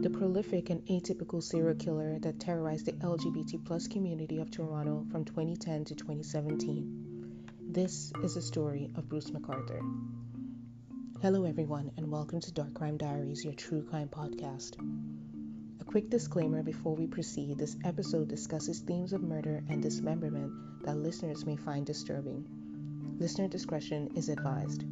The prolific and atypical serial killer that terrorized the LGBT plus community of Toronto from 2010 to 2017. This is the story of Bruce McArthur. Hello, everyone, and welcome to Dark Crime Diaries, your true crime podcast. A quick disclaimer before we proceed this episode discusses themes of murder and dismemberment that listeners may find disturbing. Listener discretion is advised.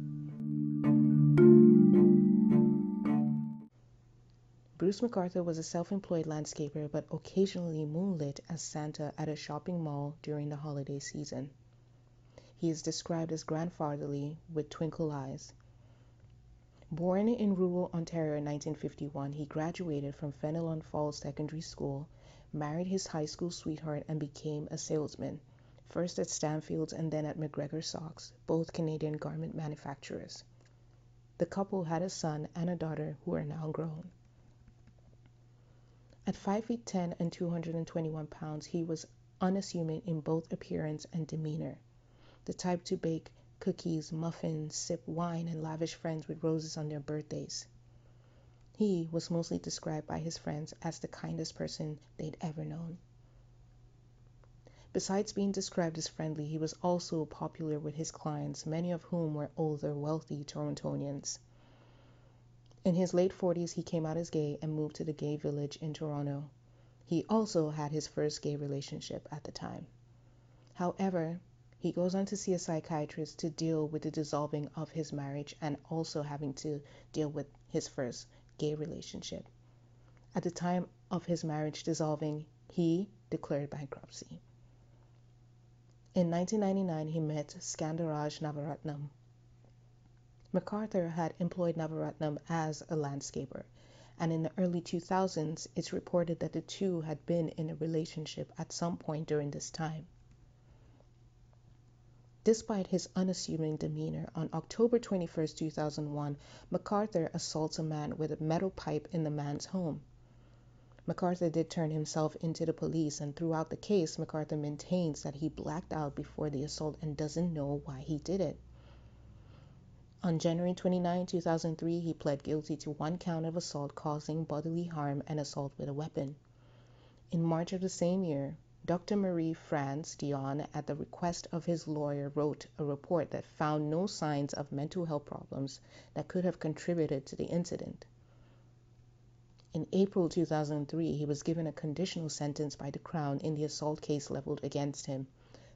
Bruce McArthur was a self employed landscaper but occasionally moonlit as Santa at a shopping mall during the holiday season. He is described as grandfatherly with twinkle eyes. Born in rural Ontario in 1951, he graduated from Fenelon Falls Secondary School, married his high school sweetheart, and became a salesman, first at Stanfields and then at McGregor Socks, both Canadian garment manufacturers. The couple had a son and a daughter who are now grown. At 5 feet 10 and 221 pounds, he was unassuming in both appearance and demeanor, the type to bake cookies, muffins, sip wine, and lavish friends with roses on their birthdays. He was mostly described by his friends as the kindest person they'd ever known. Besides being described as friendly, he was also popular with his clients, many of whom were older, wealthy Torontonians. In his late 40s, he came out as gay and moved to the gay village in Toronto. He also had his first gay relationship at the time. However, he goes on to see a psychiatrist to deal with the dissolving of his marriage and also having to deal with his first gay relationship. At the time of his marriage dissolving, he declared bankruptcy. In 1999, he met Skandaraj Navaratnam, McArthur had employed Navaratnam as a landscaper, and in the early 2000s it's reported that the two had been in a relationship at some point during this time. Despite his unassuming demeanor, on October 21, 2001, McArthur assaults a man with a metal pipe in the man's home. McArthur did turn himself into the police, and throughout the case, McArthur maintains that he blacked out before the assault and doesn't know why he did it. On January 29, 2003, he pled guilty to one count of assault causing bodily harm and assault with a weapon. In March of the same year, Dr. Marie France Dion, at the request of his lawyer, wrote a report that found no signs of mental health problems that could have contributed to the incident. In April 2003, he was given a conditional sentence by the Crown in the assault case leveled against him.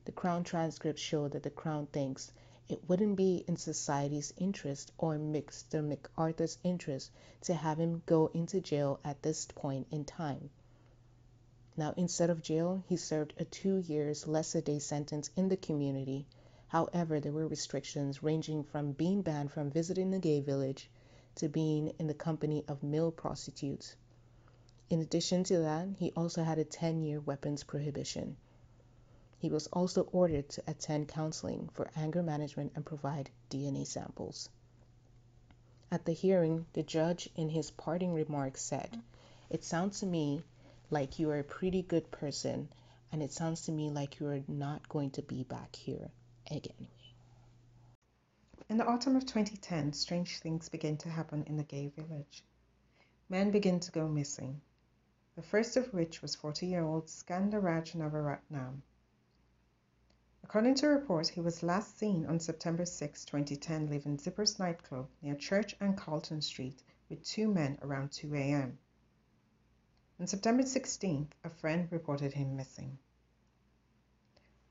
The Crown transcripts show that the Crown thinks it wouldn't be in society's interest or Mr. McArthur's interest to have him go into jail at this point in time. Now, instead of jail, he served a two years lesser day sentence in the community. However, there were restrictions ranging from being banned from visiting the gay village to being in the company of male prostitutes. In addition to that, he also had a 10 year weapons prohibition. He was also ordered to attend counseling for anger management and provide DNA samples. At the hearing, the judge, in his parting remarks, said, It sounds to me like you are a pretty good person, and it sounds to me like you are not going to be back here again. In the autumn of 2010, strange things begin to happen in the gay village. Men begin to go missing, the first of which was 40 year old Skandaraj Navaratnam. According to reports, he was last seen on September 6, 2010, leaving Zippers nightclub near Church and Carlton Street with two men around 2 a.m. On September 16th, a friend reported him missing.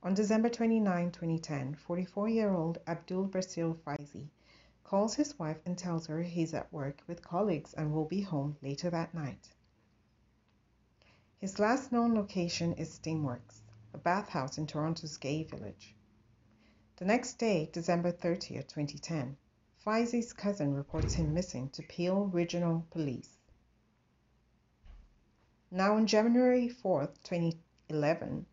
On December 29, 2010, 44 year old Abdul Basir Faizi calls his wife and tells her he's at work with colleagues and will be home later that night. His last known location is Steamworks a bathhouse in Toronto's gay village. The next day, December 30, 2010, Faizi's cousin reports him missing to Peel Regional Police. Now, on January 4, 2011,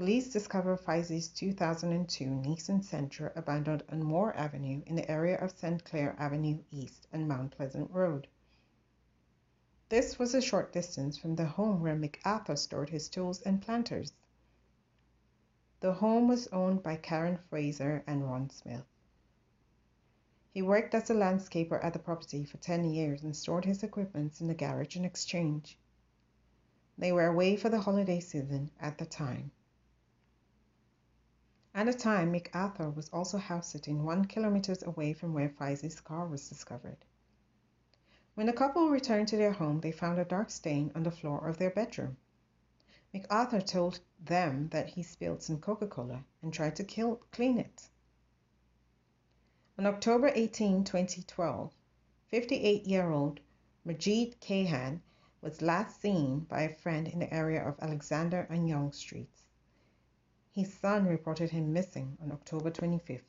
police discover Faizi's 2002 Nissan Sentra abandoned on Moore Avenue in the area of St. Clair Avenue East and Mount Pleasant Road. This was a short distance from the home where McArthur stored his tools and planters. The home was owned by Karen Fraser and Ron Smith. He worked as a landscaper at the property for 10 years and stored his equipment in the garage in exchange. They were away for the holiday season at the time. At the time, McArthur was also house sitting one kilometers away from where Faizi's car was discovered. When the couple returned to their home, they found a dark stain on the floor of their bedroom. McArthur told them that he spilled some Coca Cola and tried to kill, clean it. On October 18, 2012, 58 year old Majid Kayhan was last seen by a friend in the area of Alexander and Yonge Streets. His son reported him missing on October 25th.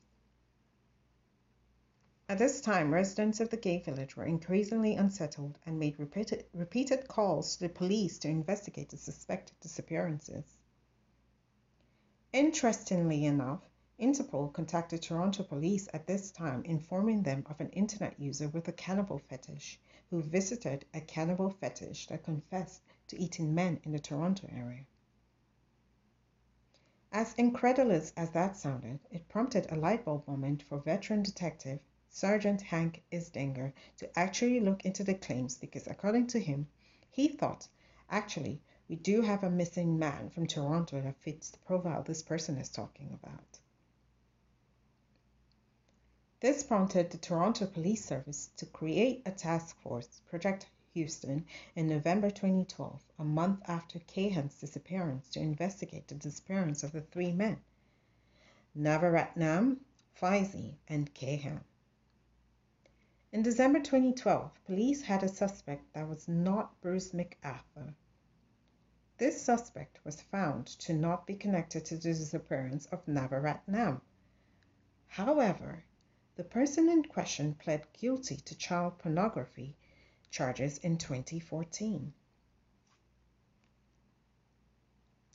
At this time, residents of the gay village were increasingly unsettled and made repeated, repeated calls to the police to investigate the suspected disappearances. Interestingly enough, Interpol contacted Toronto police at this time, informing them of an internet user with a cannibal fetish who visited a cannibal fetish that confessed to eating men in the Toronto area. As incredulous as that sounded, it prompted a light bulb moment for veteran detective Sergeant Hank Idsinga to actually look into the claims because, according to him, he thought, actually, we do have a missing man from Toronto that fits the profile this person is talking about. This prompted the Toronto Police Service to create a task force, Project Houston in November 2012, a month after Kayhan's disappearance, to investigate the disappearance of the three men Navaratnam, Faizi, and Kayhan. In December 2012, police had a suspect that was not Bruce McArthur. This suspect was found to not be connected to the disappearance of Navaratnam. However, the person in question pled guilty to child pornography charges in 2014.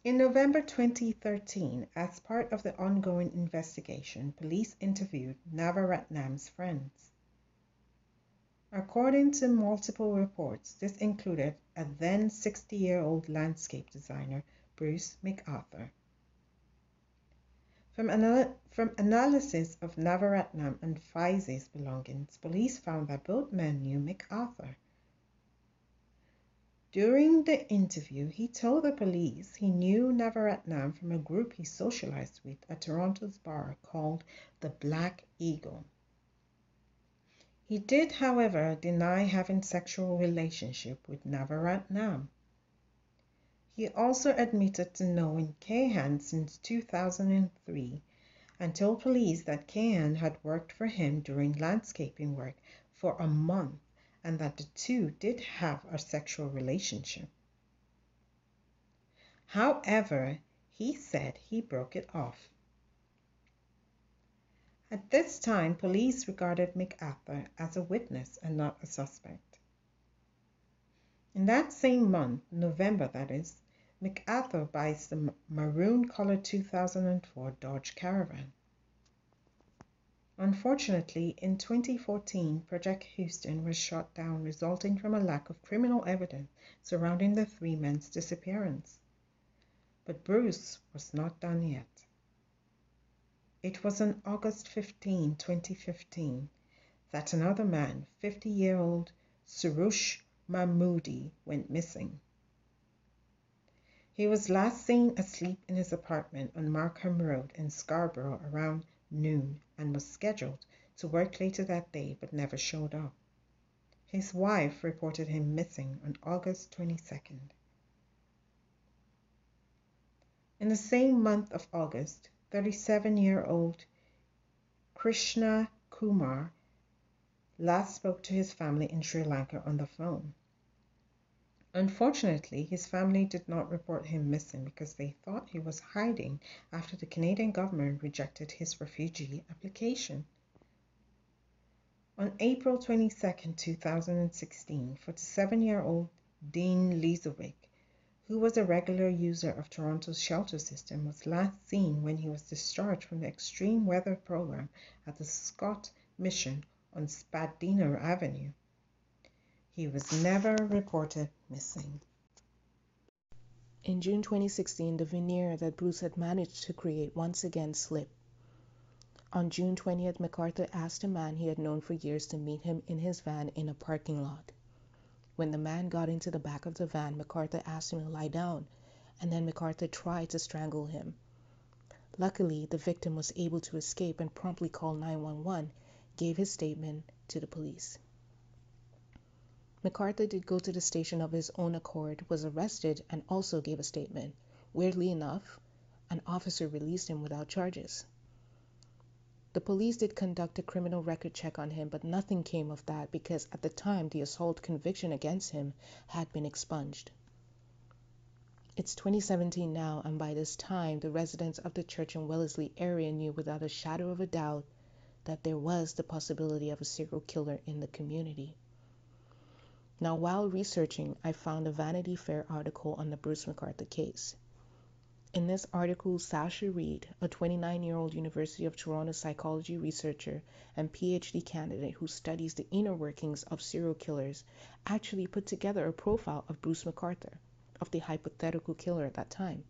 In November 2013, as part of the ongoing investigation, police interviewed Navaratnam's friends. According to multiple reports, this included a then 60 year old landscape designer, Bruce McArthur. From, anal- from, analysis of Navaratnam and Faizi's belongings, police found that both men knew McArthur. During the interview, he told the police he knew Navaratnam from a group he socialized with at Toronto's bar called the Black Eagle. He did, however, deny having sexual relationship with Navaratnam. He also admitted to knowing Kayhan since 2003 and told police that Kayhan had worked for him doing landscaping work for a month and that the two did have a sexual relationship. However, he said he broke it off. At this time, police regarded McArthur as a witness and not a suspect. In that same month, November that is, McArthur buys the maroon colored 2004 Dodge Caravan. Unfortunately, in 2014, Project Houston was shut down, resulting from a lack of criminal evidence surrounding the three men's disappearance. But Bruce was not done yet. It was on August 15, 2015, that another man, 50 year old Soroush Mahmudi, went missing. He was last seen asleep in his apartment on Markham Road in Scarborough around noon and was scheduled to work later that day but never showed up. His wife reported him missing on August 22nd. In the same month of August, 37 year old Krishna Kumar last spoke to his family in Sri Lanka on the phone. Unfortunately, his family did not report him missing because they thought he was hiding after the Canadian government rejected his refugee application. On April 22, 2016, 47 year old Dean Lisowick, who was a regular user of Toronto's shelter system, was last seen when he was discharged from the extreme weather program at the Scott Mission on Spadina Avenue. He was never reported missing. In June 2016, the veneer that Bruce had managed to create once again slipped. On June 20th, McArthur asked a man he had known for years to meet him in his van in a parking lot. When the man got into the back of the van, McArthur asked him to lie down, and then McArthur tried to strangle him. Luckily, the victim was able to escape and promptly called 911, gave his statement to the police. McArthur did go to the station of his own accord, was arrested, and also gave a statement. Weirdly enough, an officer released him without charges. The police did conduct a criminal record check on him, but nothing came of that because at the time the assault conviction against him had been expunged. It's 2017 now, and by this time, the residents of the church in Wellesley area knew without a shadow of a doubt that there was the possibility of a serial killer in the community. Now, while researching, I found a Vanity Fair article on the Bruce McArthur case. In this article, Sasha Reid, a 29 year old University of Toronto psychology researcher and PhD candidate who studies the inner workings of serial killers, actually put together a profile of Bruce McArthur, of the hypothetical killer at that time.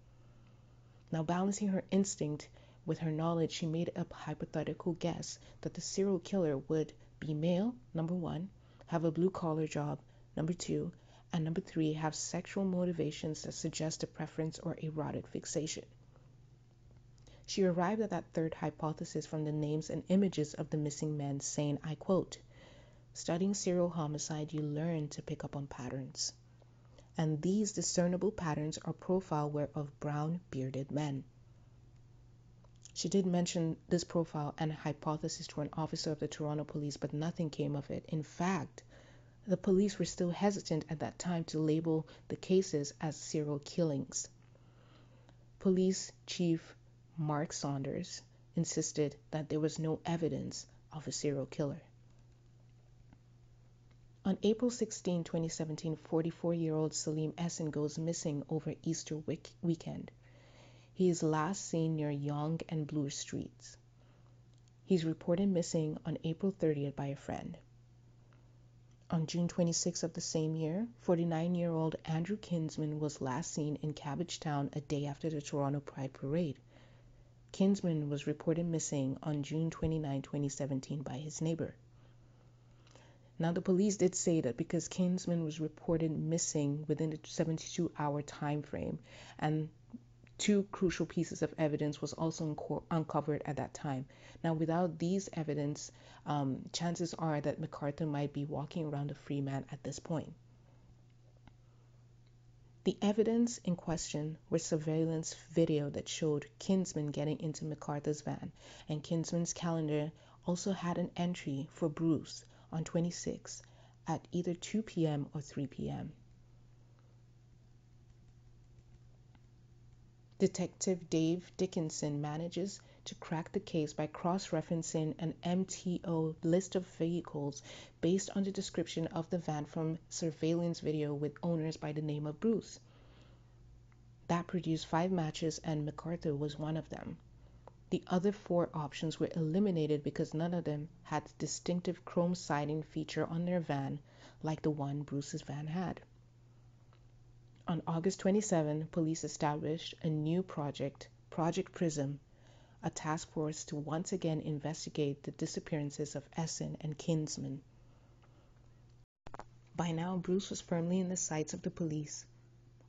Now, balancing her instinct with her knowledge, she made a hypothetical guess that the serial killer would be male, number one, have a blue collar job, number two, and number three, have sexual motivations that suggest a preference or erotic fixation. She arrived at that third hypothesis from the names and images of the missing men, saying, I quote, Studying serial homicide, you learn to pick up on patterns. And these discernible patterns are profile were of brown bearded men. She did mention this profile and hypothesis to an officer of the Toronto police, but nothing came of it. In fact, the police were still hesitant at that time to label the cases as serial killings. Police Chief Mark Saunders insisted that there was no evidence of a serial killer. On April 16, 2017, 44 year old Salim Esen goes missing over Easter week- weekend. He is last seen near Yonge and Bloor Streets. He's reported missing on April 30th by a friend. On June 26 of the same year, 49 year old Andrew Kinsman was last seen in Cabbagetown a day after the Toronto Pride Parade. Kinsman was reported missing on June 29, 2017, by his neighbor. Now, the police did say that because Kinsman was reported missing within the 72 hour time frame and two crucial pieces of evidence was also unco- uncovered at that time. Now, without these evidence, um, chances are that McArthur might be walking around a free man at this point. The evidence in question was surveillance video that showed Kinsman getting into McArthur's van, and Kinsman's calendar also had an entry for Bruce on 26 at either 2 p.m. or 3 p.m. Detective Dave Dickinson manages to crack the case by cross referencing an MTO list of vehicles based on the description of the van from surveillance video with owners by the name of Bruce. That produced five matches, and McArthur was one of them. The other four options were eliminated because none of them had distinctive chrome siding feature on their van like the one Bruce's van had. On August 27, police established a new project, Project Prism, a task force to once again investigate the disappearances of Esen and Kinsman. By now, Bruce was firmly in the sights of the police.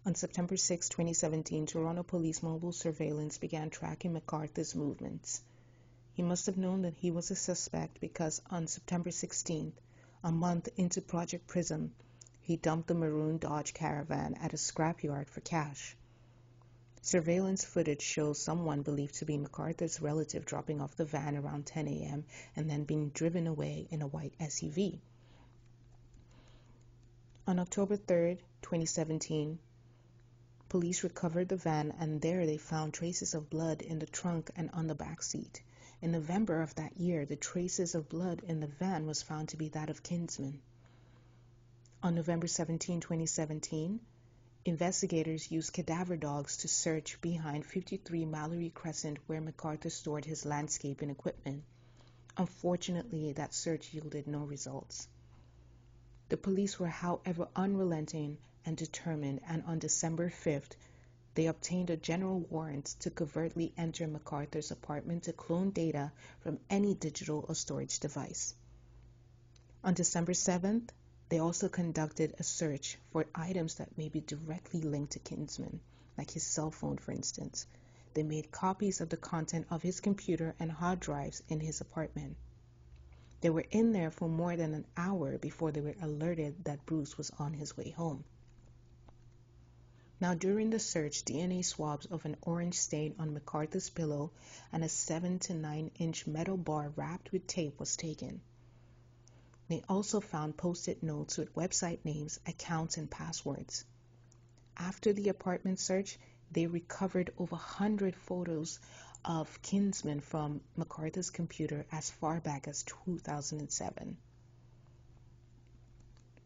On September 6, 2017, Toronto Police mobile surveillance began tracking McArthur's movements. He must have known that he was a suspect because on September 16th, a month into Project Prism, he dumped the maroon Dodge Caravan at a scrapyard for cash. Surveillance footage shows someone believed to be McArthur's relative dropping off the van around 10 a.m. and then being driven away in a white SUV. On October 3, 2017, police recovered the van and there they found traces of blood in the trunk and on the back seat. In November of that year, the traces of blood in the van was found to be that of Kinsman. On November 17, 2017, investigators used cadaver dogs to search behind 53 Mallory Crescent where McArthur stored his landscaping equipment. Unfortunately, that search yielded no results. The police were, however, unrelenting and determined, and on December 5th, they obtained a general warrant to covertly enter McArthur's apartment to clone data from any digital or storage device. On December 7th, they also conducted a search for items that may be directly linked to Kinsman, like his cell phone, for instance. They made copies of the content of his computer and hard drives in his apartment. They were in there for more than an hour before they were alerted that Bruce was on his way home. Now, during the search, DNA swabs of an orange stain on McArthur's pillow and a 7 to 9 inch metal bar wrapped with tape was taken. They also found post it notes with website names, accounts, and passwords. After the apartment search, they recovered over 100 photos of Kinsman from McArthur's computer as far back as 2007.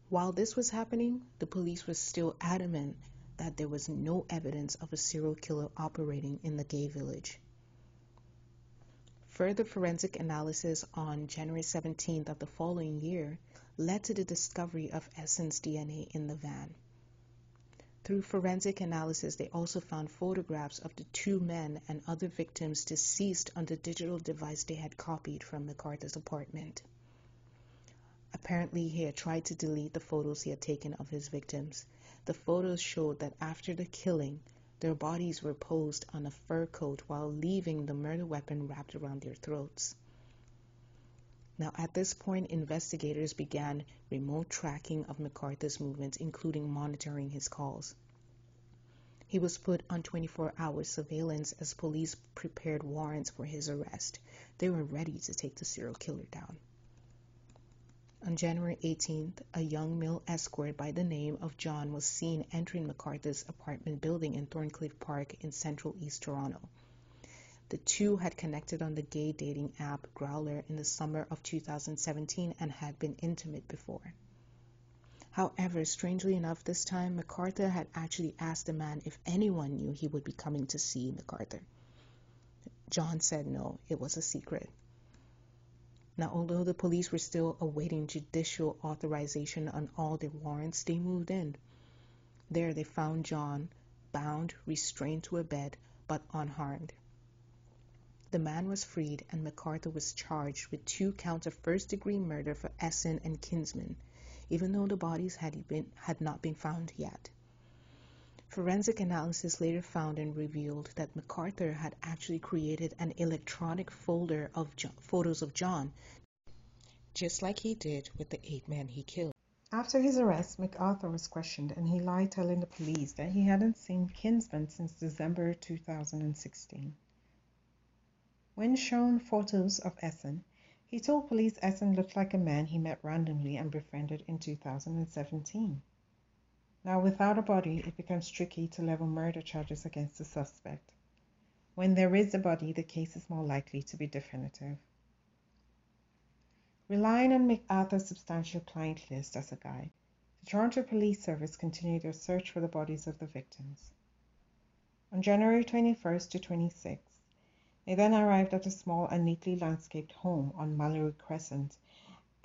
While this was happening, the police were still adamant that there was no evidence of a serial killer operating in the gay village. Further forensic analysis on January 17th of the following year led to the discovery of Esen's DNA in the van. Through forensic analysis, they also found photographs of the two men and other victims deceased on the digital device they had copied from McArthur's apartment. Apparently, he had tried to delete the photos he had taken of his victims. The photos showed that after the killing, their bodies were posed on a fur coat while leaving the murder weapon wrapped around their throats. Now, at this point, investigators began remote tracking of McArthur's movements, including monitoring his calls. He was put on 24 hour surveillance as police prepared warrants for his arrest. They were ready to take the serial killer down. On January 18th, a young male escort by the name of John was seen entering McArthur's apartment building in Thorncliffe Park in central East Toronto. The two had connected on the gay dating app Growlr in the summer of 2017 and had been intimate before. However, strangely enough, this time McArthur had actually asked the man if anyone knew he would be coming to see McArthur. John said no, it was a secret. Now, although the police were still awaiting judicial authorization on all their warrants, they moved in. There they found John bound, restrained to a bed, but unharmed. The man was freed, and McArthur was charged with two counts of first degree murder for Esen and Kinsman, even though the bodies had, been, had not been found yet. Forensic analysis later found and revealed that McArthur had actually created an electronic folder of photos of John, just like he did with the eight men he killed. After his arrest, McArthur was questioned and he lied, telling the police that he hadn't seen Kinsman since December 2016. When shown photos of Esen, he told police Esen looked like a man he met randomly and befriended in 2017. Now, without a body, it becomes tricky to level murder charges against the suspect. When there is a body, the case is more likely to be definitive. Relying on McArthur's substantial client list as a guide, the Toronto Police Service continued their search for the bodies of the victims. On January 21st to 26th, they then arrived at a small and neatly landscaped home on Mallory Crescent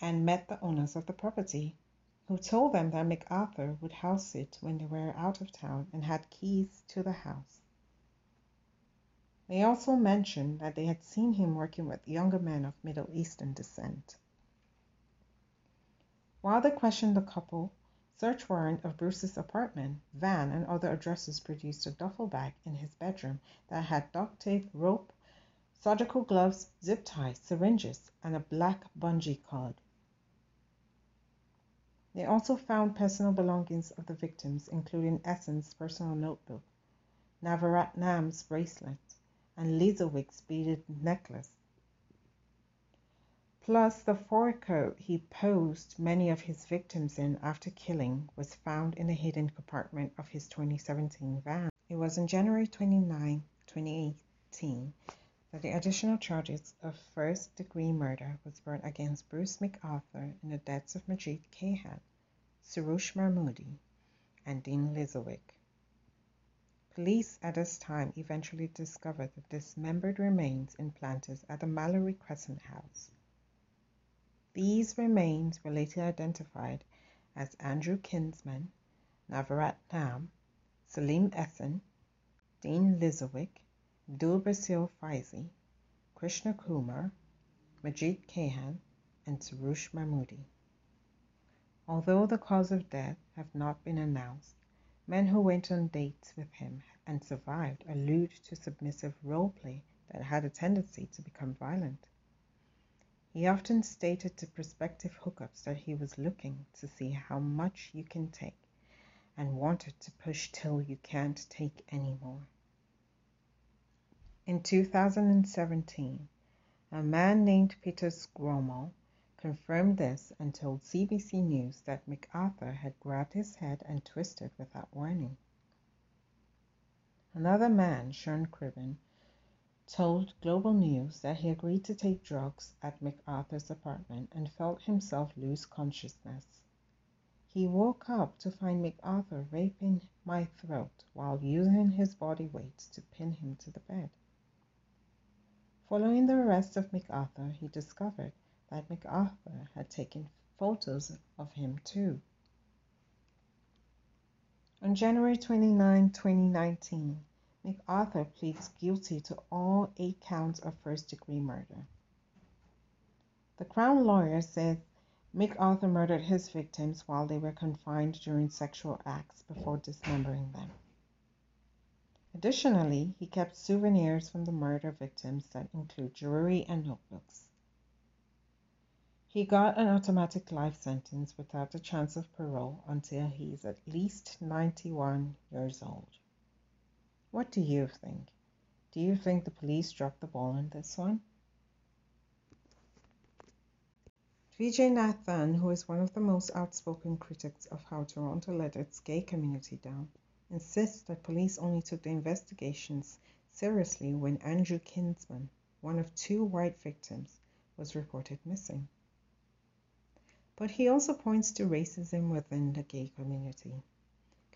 and met the owners of the property who told them that McArthur would house it when they were out of town and had keys to the house. They also mentioned that they had seen him working with younger men of Middle Eastern descent. While they questioned the couple, search warrant of Bruce's apartment, van, and other addresses produced a duffel bag in his bedroom that had duct tape, rope, surgical gloves, zip ties, syringes, and a black bungee cord. They also found personal belongings of the victims, including Esen's personal notebook, Navaratnam's bracelet, and Lisowick's beaded necklace. Plus, the fur coat he posed many of his victims in after killing was found in a hidden compartment of his 2017 van. It was on January 29, 2018, that the additional charges of first degree murder was brought against Bruce McArthur in the deaths of Majid Kayhan, Soroush Mahmudi, and Dean Lisowick. Police at this time eventually discovered the dismembered remains implanted at the Mallory Crescent house. These remains were later identified as Andrew Kinsman, Navarat Nam, Salim Esen, Dean Lisowick, Dulbasir Faizi, Krishna Kumar, Majid Kayhan, and Soroush Mahmudi. Although the cause of death have not been announced, men who went on dates with him and survived allude to submissive role play that had a tendency to become violent. He often stated to prospective hookups that he was looking to see how much you can take and wanted to push till you can't take anymore. In 2017, a man named Peter Sgromo confirmed this and told CBC News that McArthur had grabbed his head and twisted without warning. Another man, Sean Cribbin, told Global News that he agreed to take drugs at McArthur's apartment and felt himself lose consciousness. He woke up to find McArthur raping my throat while using his body weight to pin him to the bed. Following the arrest of McArthur, he discovered that McArthur had taken photos of him too. On January 29, 2019, McArthur pleads guilty to all eight counts of first degree murder. The Crown lawyer says McArthur murdered his victims while they were confined during sexual acts before dismembering them. Additionally, he kept souvenirs from the murder victims that include jewelry and notebooks. He got an automatic life sentence without a chance of parole until he is at least 91 years old. What do you think? Do you think the police dropped the ball on this one? Vijayanathan, who is one of the most outspoken critics of how Toronto let its gay community down, insists that police only took the investigations seriously when Andrew Kinsman, one of two white victims, was reported missing. But he also points to racism within the gay community,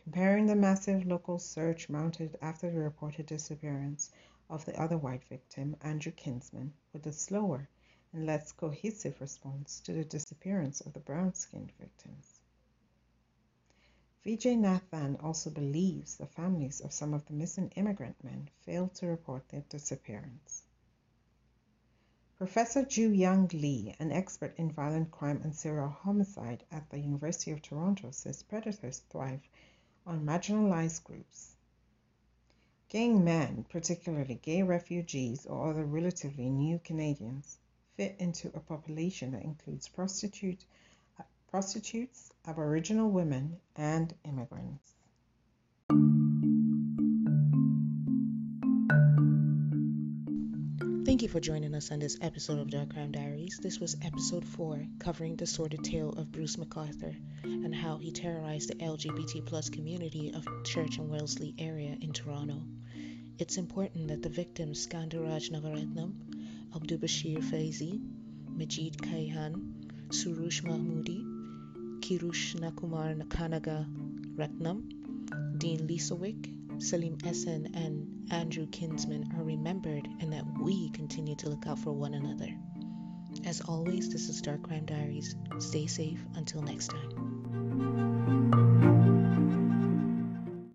comparing the massive local search mounted after the reported disappearance of the other white victim, Andrew Kinsman, with the slower and less cohesive response to the disappearance of the brown skinned victims. Vijayanathan also believes the families of some of the missing immigrant men failed to report their disappearance. Professor Ju Young Lee, an expert in violent crime and serial homicide at the University of Toronto, says predators thrive on marginalized groups. Gay men, particularly gay refugees or other relatively new Canadians, fit into a population that includes prostitute, prostitutes, Aboriginal women, and immigrants. Thank you for joining us on this episode of Dark Crime Diaries. This was episode 4, covering the sordid tale of Bruce McArthur and how he terrorized the LGBT plus community of Church and Wellesley area in Toronto. It's important that the victims Skandaraj Navaratnam, Abdul Bashir Faizi, Majid Kayhan, Soroush Mahmudi, Kirush Nakumar Nakanaga Ratnam, Dean Lisowick, Salim Esen, and Andrew Kinsman are remembered and that we continue to look out for one another. As always, this is Dark Crime Diaries. Stay safe until next time.